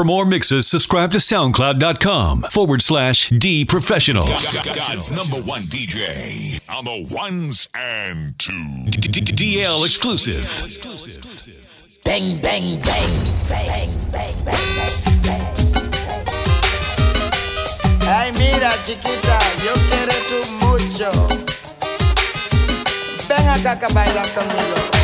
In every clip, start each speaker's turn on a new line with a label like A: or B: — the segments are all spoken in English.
A: For more mixes, subscribe to soundcloud.com forward slash D professionals.
B: God's number one DJ on the ones and two
A: DL exclusive.
C: Bang, bang, bang, bang, bang, bang, bang.
D: Ay, mira, chiquita, yo quiero tú mucho. Ven acá que conmigo.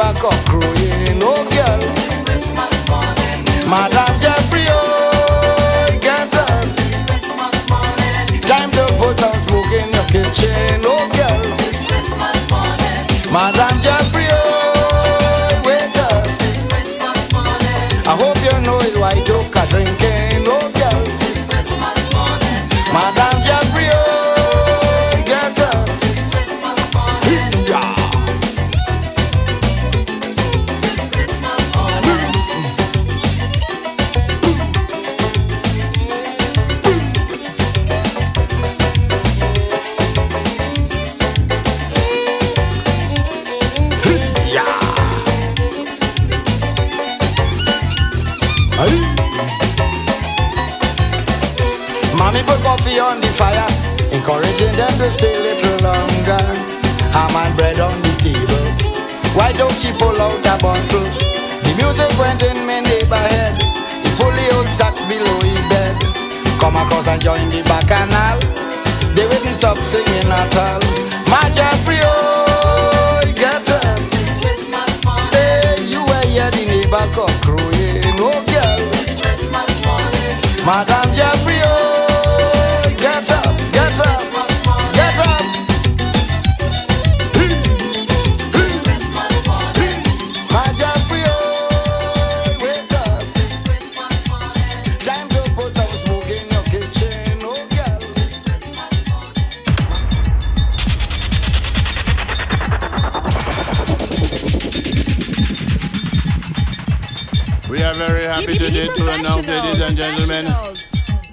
D: river crowing, oh girl. Madam Jeffrey, oh, get up. Time to put on smoke in your kitchen, oh girl. Madam Jeffrey. time.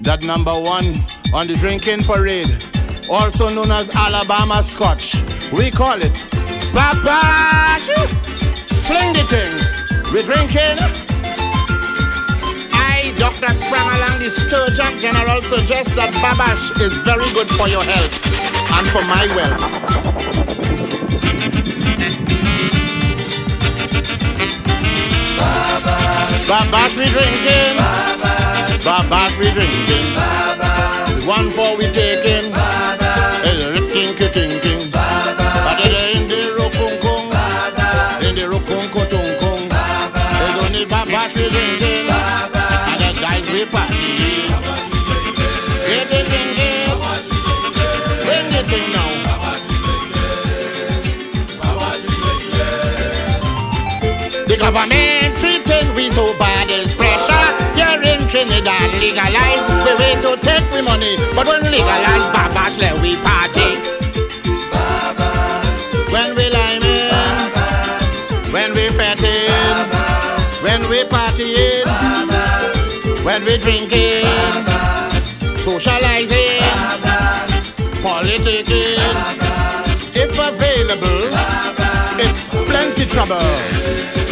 E: that number one on the drinking parade, also known as Alabama Scotch. We call it Papa
C: Fling the thing. We drinking. I, Dr. Spramalang, the Sturgeon General, suggests that Babash is very good for your health and for my wealth. Babash we drinking. Babash we drinking. One for we taking. Is ricking king king. But in the rokung kung. In the rokung kung kung. There's only Babash we drinking. And the guys we party. Get the drinking. Bring the thing now. The government treating we so bad. Here in Trinidad, legalize the way to take we money. But when legalize babash, let we party. When we liming, when we fetting, when we partying, when we drinking, socializing, politicking. If available, it's plenty trouble.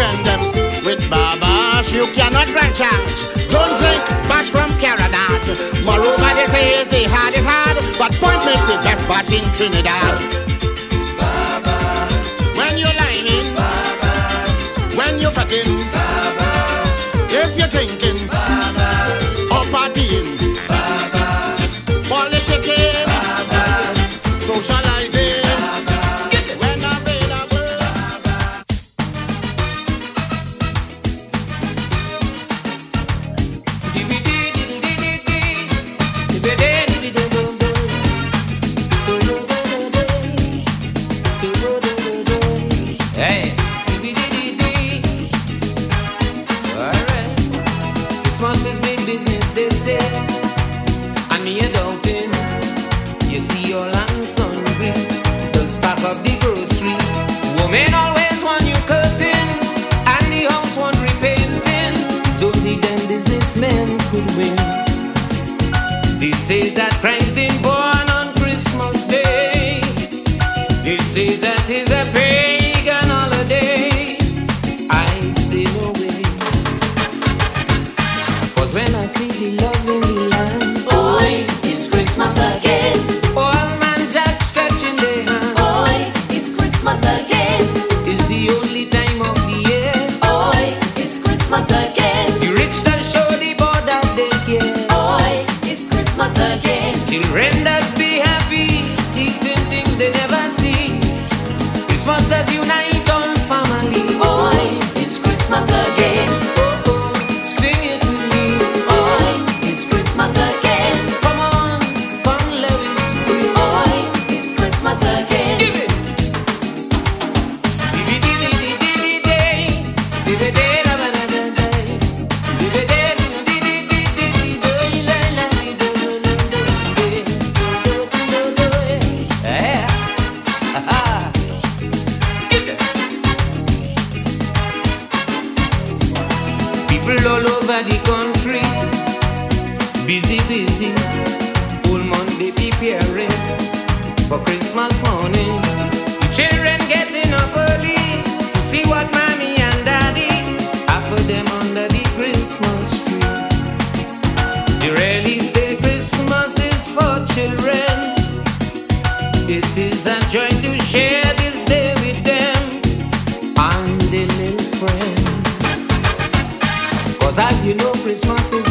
C: Defend them. With Babash, you cannot grant charge. Don't drink bash from Carenage. Moreover, they say it's the hard is hard, but point makes the best bash in Trinidad. When you're liming, when you're fatting, if you're drinking,
E: for Christmas morning. The children getting up early to see what mommy and daddy have for them under the Christmas tree. They really say Christmas is for children. It is a joy to share this day with them and their little friends. Cause as you know, Christmas is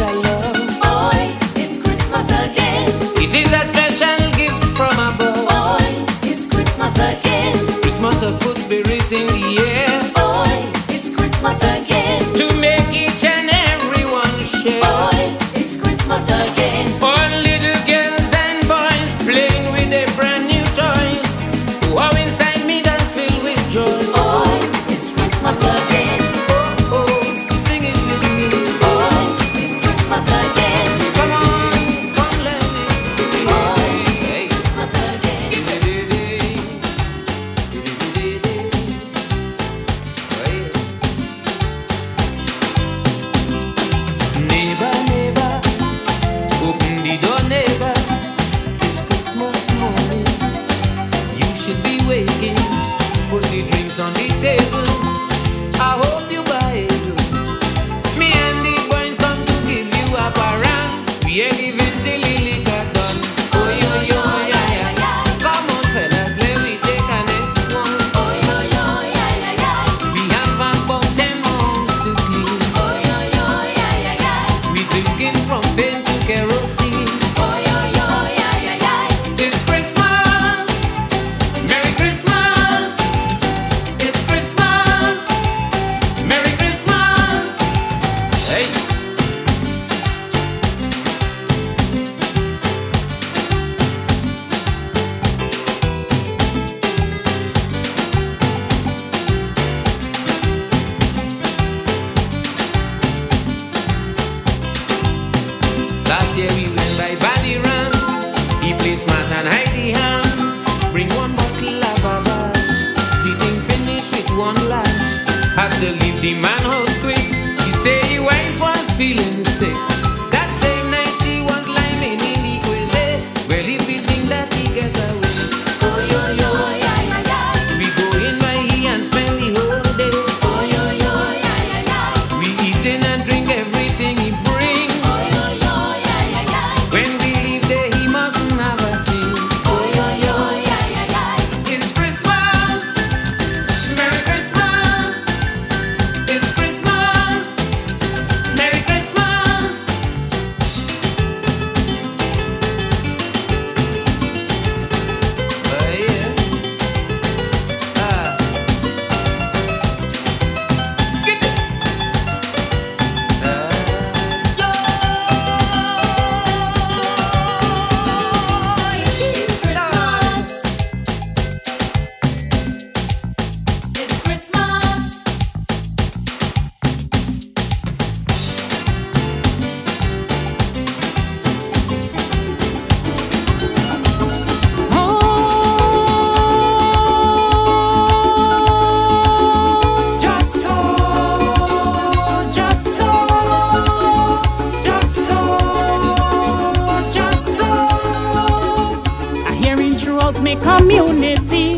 F: unity.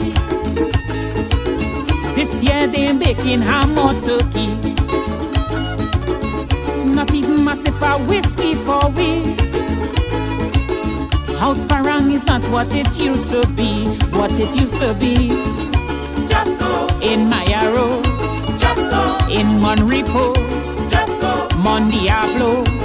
F: This year they're making ham or turkey. Not even massive sip of whiskey for we. House parang is not what it used to be, what it used to be. Just so. In Mayaro, just so. In Mon Repos, just so. Mon Diablo.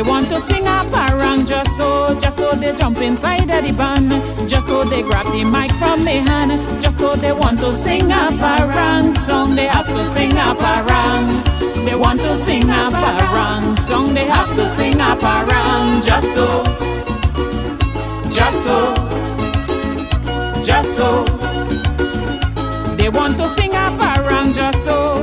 F: They want to sing a parang just so, just so they jump inside of the band. Just so they grab the mic from the hand. Just so they want to sing a parang song. They have to sing a parang. They want to sing a parang song. They have to sing a parang just so. Just so. Just so. They want to sing a parang just so.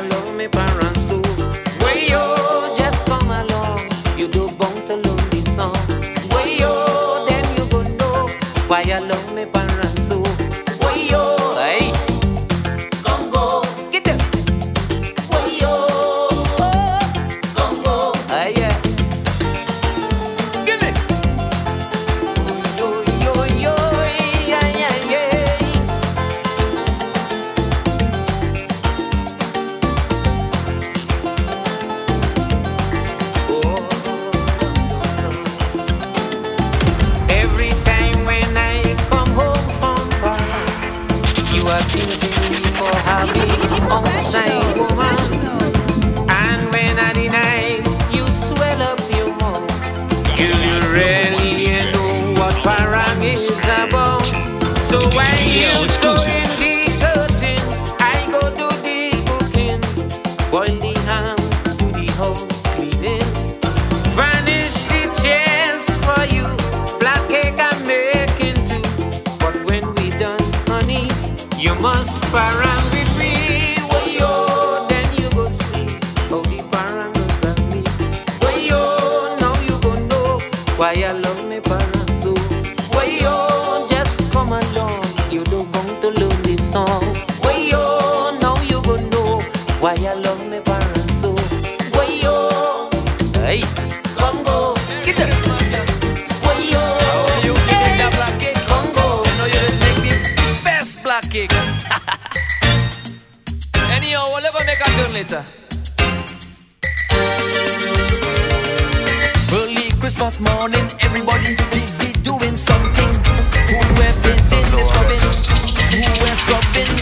E: love me para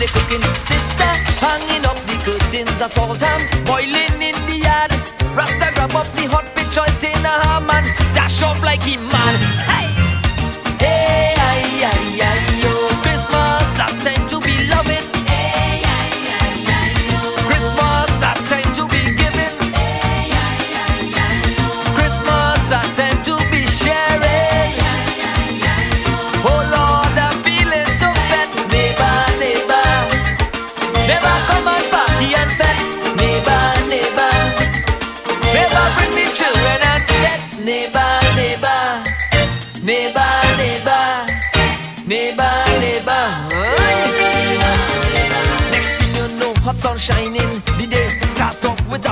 E: the cooking.
G: Sister hanging up the curtains, a salt ham boiling in the yard. Rasta grab up the hot pitch, in a ham dash off like he mad. Hey!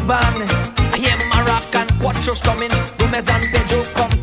G: Caban. I hear Moroccan, cuatro strumming, Gomez and Pedro
H: come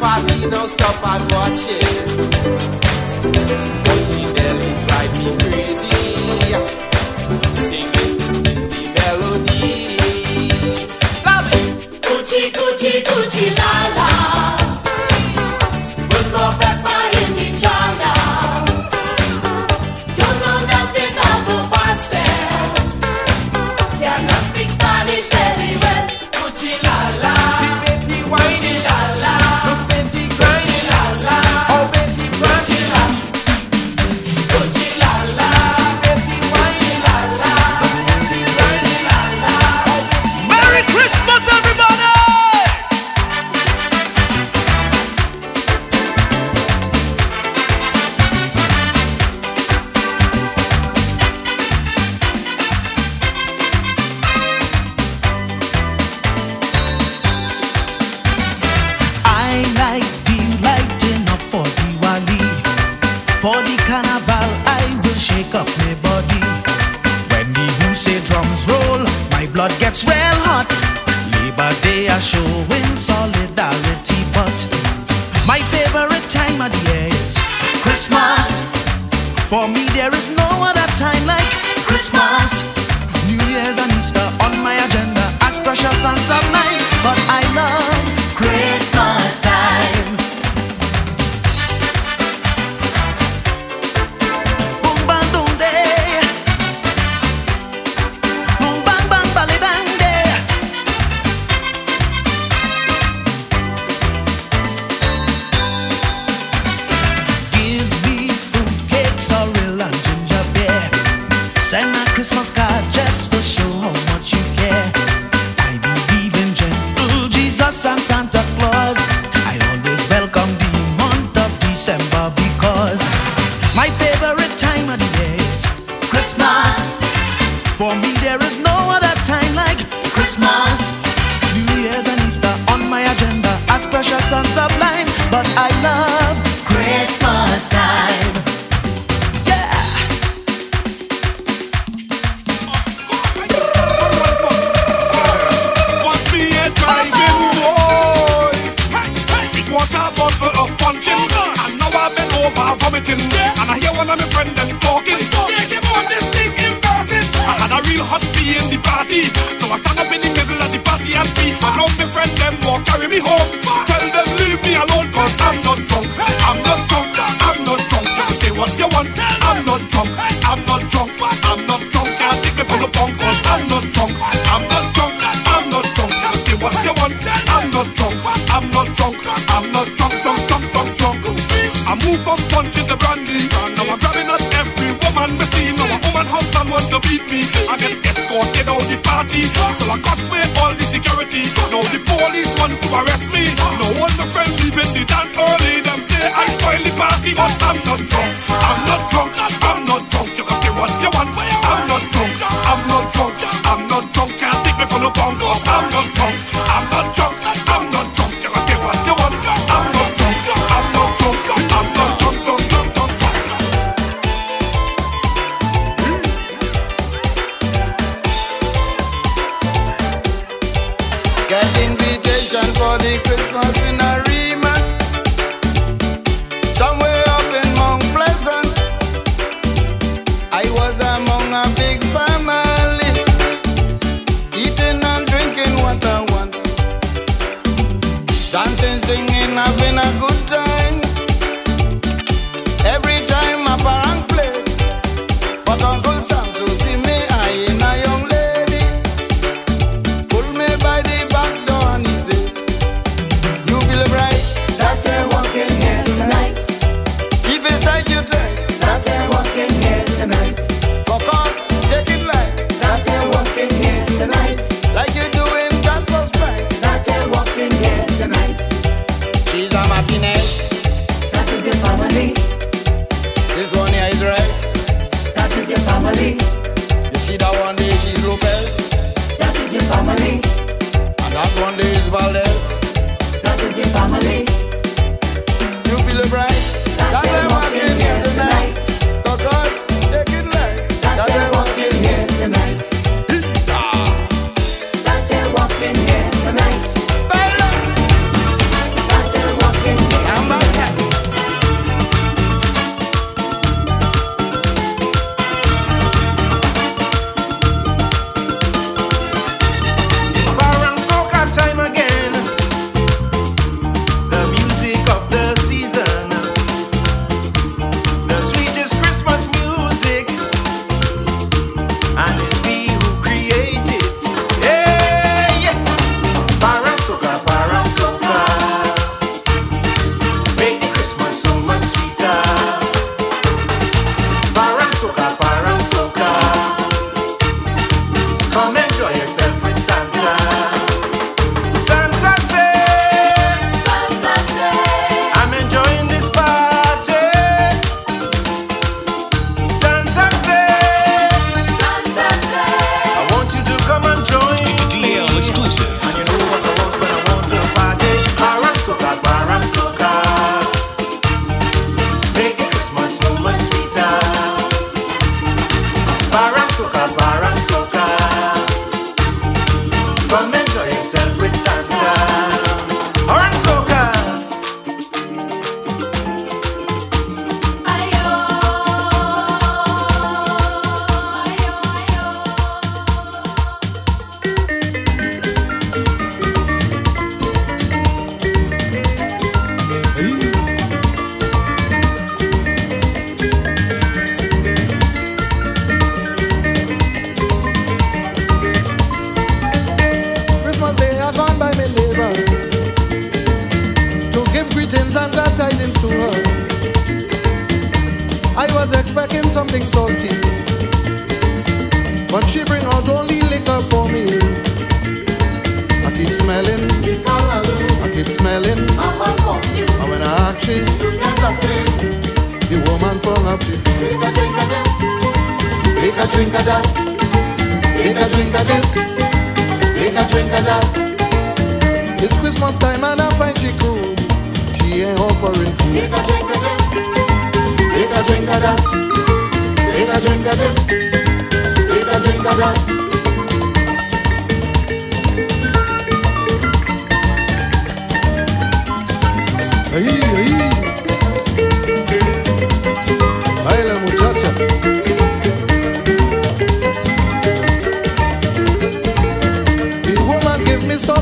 I: party now stop and watch it.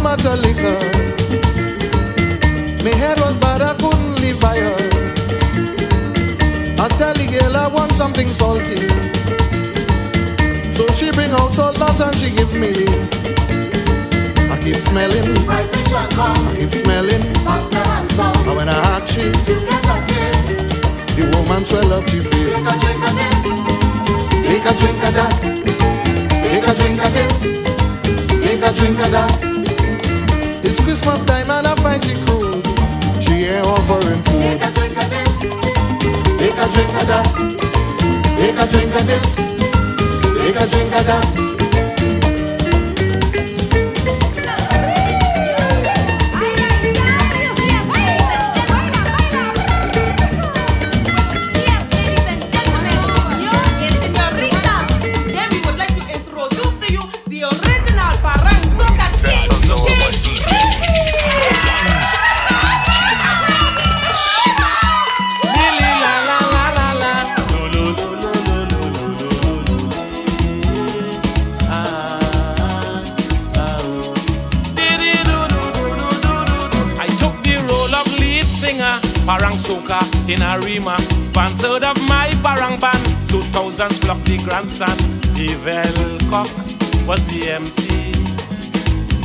J: Give me so
I: much
K: liquor. My head was bad, I couldn't live by her. I tell the girl I want something salty. So she bring out salt nuts and she give me. I keep smelling. I keep smelling. And when I ask she, the woman swell up she face. Take a drink of that. Take a drink of this. Take a drink of that. It's Christmas time and I find she crude. She ain't offering food. Take a drink of this. Take a drink of that. Take a drink of this. Take a drink of that.
L: In Arima. Fans heard of my Parang band, so thousands flocked the grandstand. Dave Cock was the MC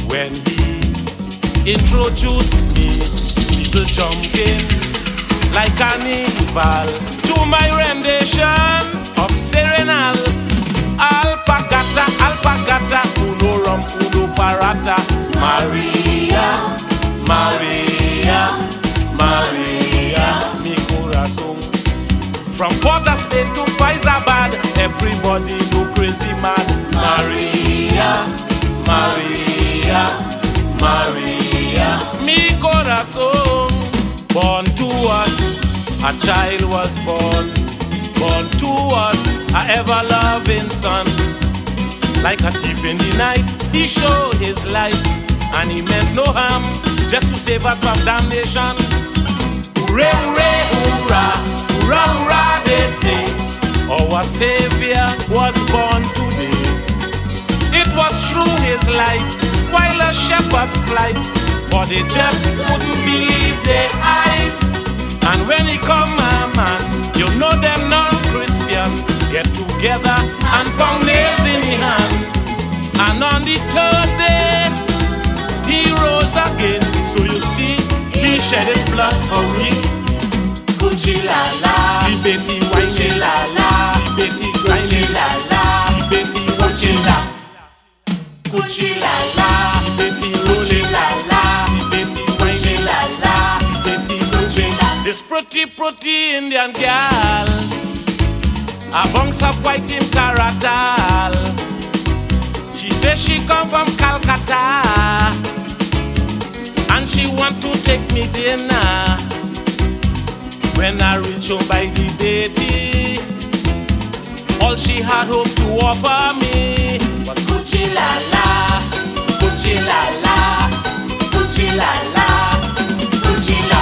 L: when he introduced me. People jumping like carnival to my rendition of Serenal. Alpagata, alpagata, uno rum, uno parata. Maria, Maria, Maria. From Port Spain to Fyzabad, everybody go crazy mad. Maria, Maria, Maria, mi corazón. Born to us, a child was born. Born to us, a ever loving son. Like a thief in the night, he showed his light, and he meant no harm, just to save us from damnation. Hooray, hooray, hurrah, hurrah, hurrah, they say. Our Savior was born today. It was through his light, while a shepherd's flight, but they just couldn't believe their eyes. And when he come, my man, you know them non-Christian get together and pound nails in hand. And on the third day, he rose again. So you see, he shed his blood for we. Gucci la la, si Betty wine la la, si Betty grind la la, si Betty Gucci la. Gucci la la, si Betty Gucci la la, si Betty wine la la, si Betty Gucci la. This pretty pretty Indian girl, a bunks of white in Caratal. She says she come from Calcutta. And she want to take me dinner. When I reach home by the baby, all she had hoped to offer me was Gucci la la, Gucci la la, Gucci la la, Gucci la,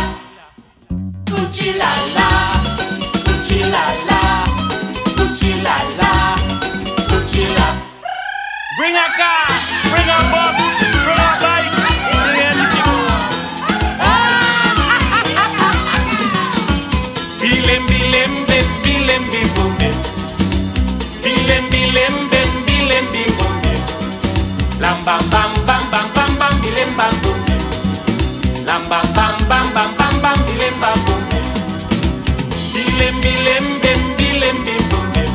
L: Gucci la la, Gucci la la, Gucci la la, Gucci la. Bring a car, bring a bus, bilem, bim, boom, bim. Bilem, bilem, bim, bilem, bim, boom, bim. Lam, bam, bam, bam, bam, bam, bam, bilem, bam, boom, bim. Lam, bam, bam, bam, bam, bam, bam, bilem, bam, boom, bim. Bilem, bilem, bim, bilem, bim, boom, bim.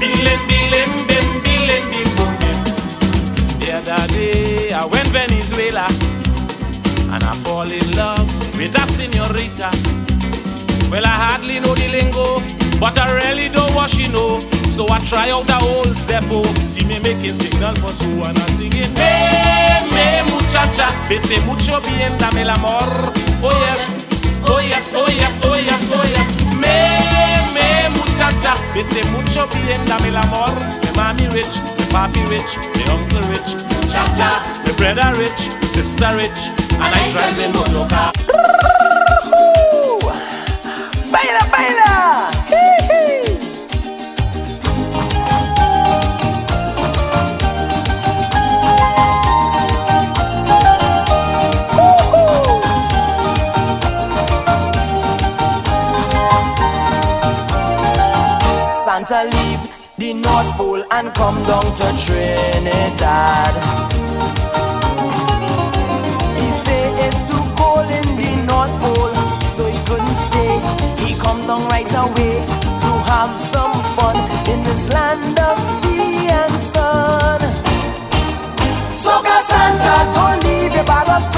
L: Bilem, bilem, bim, bilem, bim, boom, bim. The other day I went Venezuela and I fall in love with a señorita. Well, I hardly know the lingo, but I really don't what she know. So I try out the old Zeppo. See me making signal for su and I'm singing. Me, me, muchacha. Bese mucho bien, dame el amor. Oh yes, oh yes, oh yes, oh yes, oh yes. Me, me, muchacha. Bese mucho bien, dame el amor. Me mommy rich, me papi rich, me uncle rich. Muchacha, me brother rich, sister rich. And I drive a motor car.
G: Santa leave the North Pole and come down to Trinidad. He say it's too cold in the North Pole, so he couldn't stay. He come down right away to have some fun in this land of sea and sun. Soca Santa, don't leave your bag of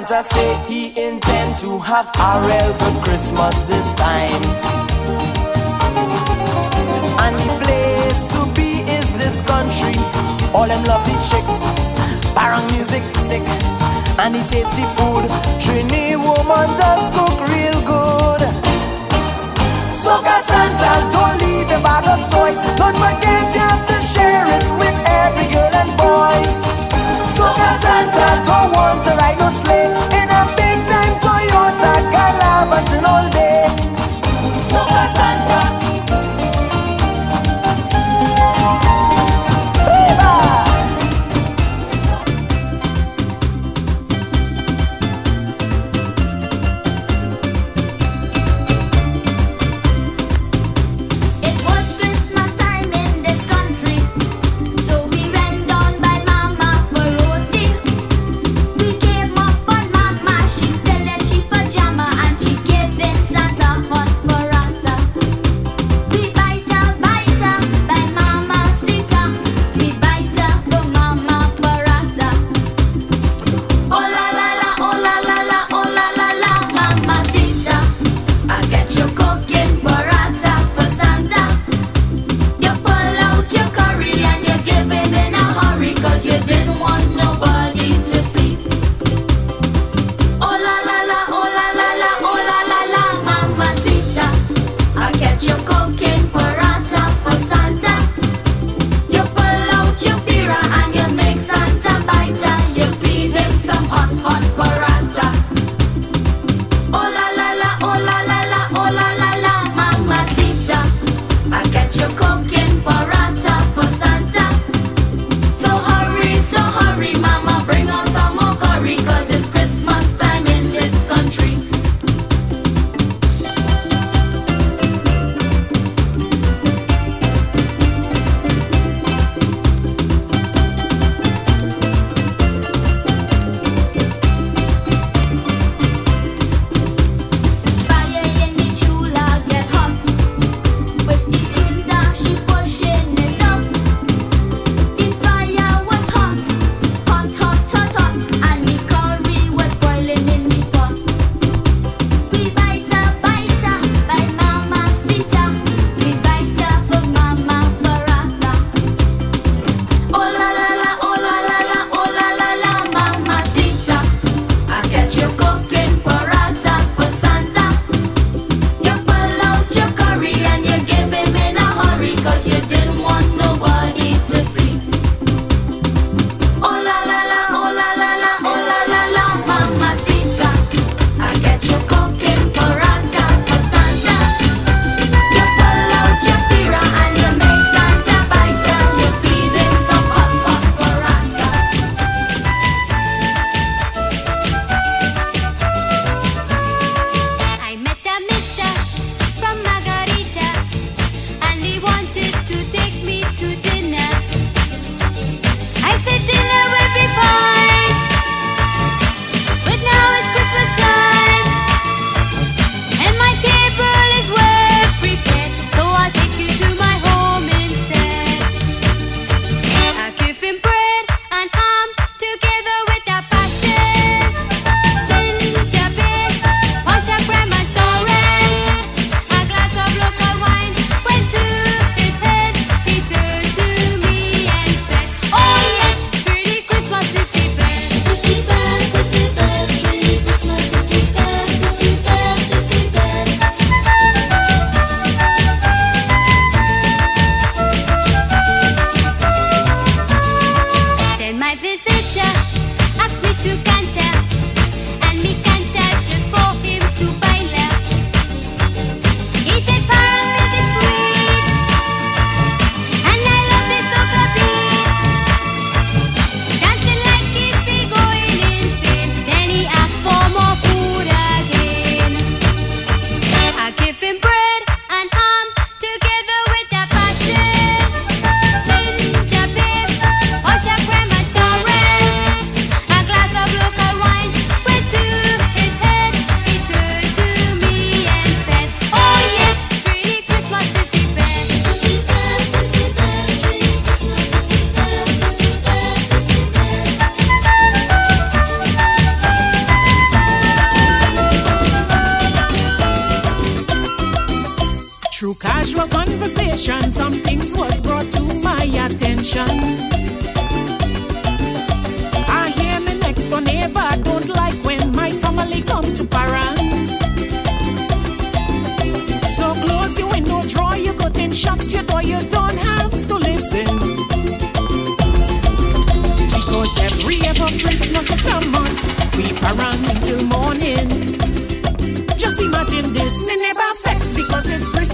G: Santa say he intend to have a real good Christmas this time. And the place to be is this country. All them lovely chicks, parang music sick, and the tasty food. Trini woman does cook real good. Soca Santa, don't leave your bag of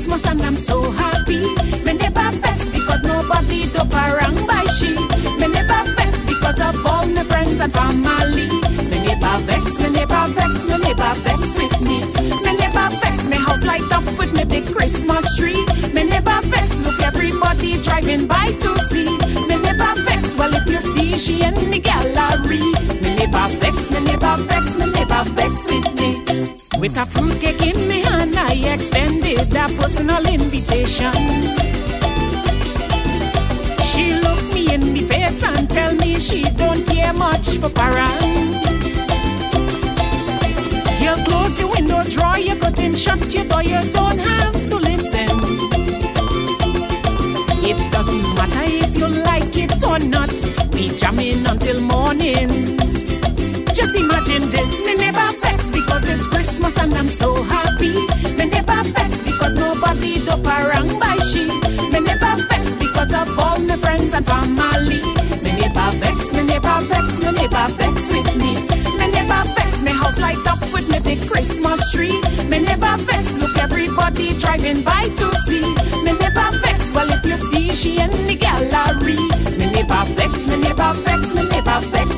F: Christmas and I'm so happy. Extended a personal invitation. She looked me in the face and tell me she don't care much for parang. You close your window, draw your curtain, shut your door, you don't have to listen. It doesn't matter if you like it or not, we jamming until morning. Just imagine this, vex because nobody do parang by she. Me never vex because of all my friends and family. Me never vex, me never vex, me never vex with me. Me never vex, me house light up with me big Christmas tree. Me never vex, look everybody driving by to see. Me never vex, well if you see she in the gallery. Me never vex, me never vex, me never vex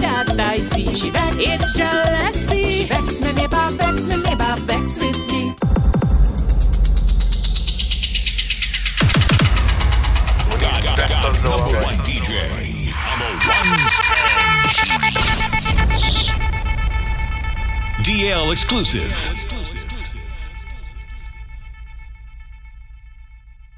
F: that I see. She vex, it's jealousy. She vex, me vex, me vex with me.
B: God's number one DJ.
A: DL exclusive.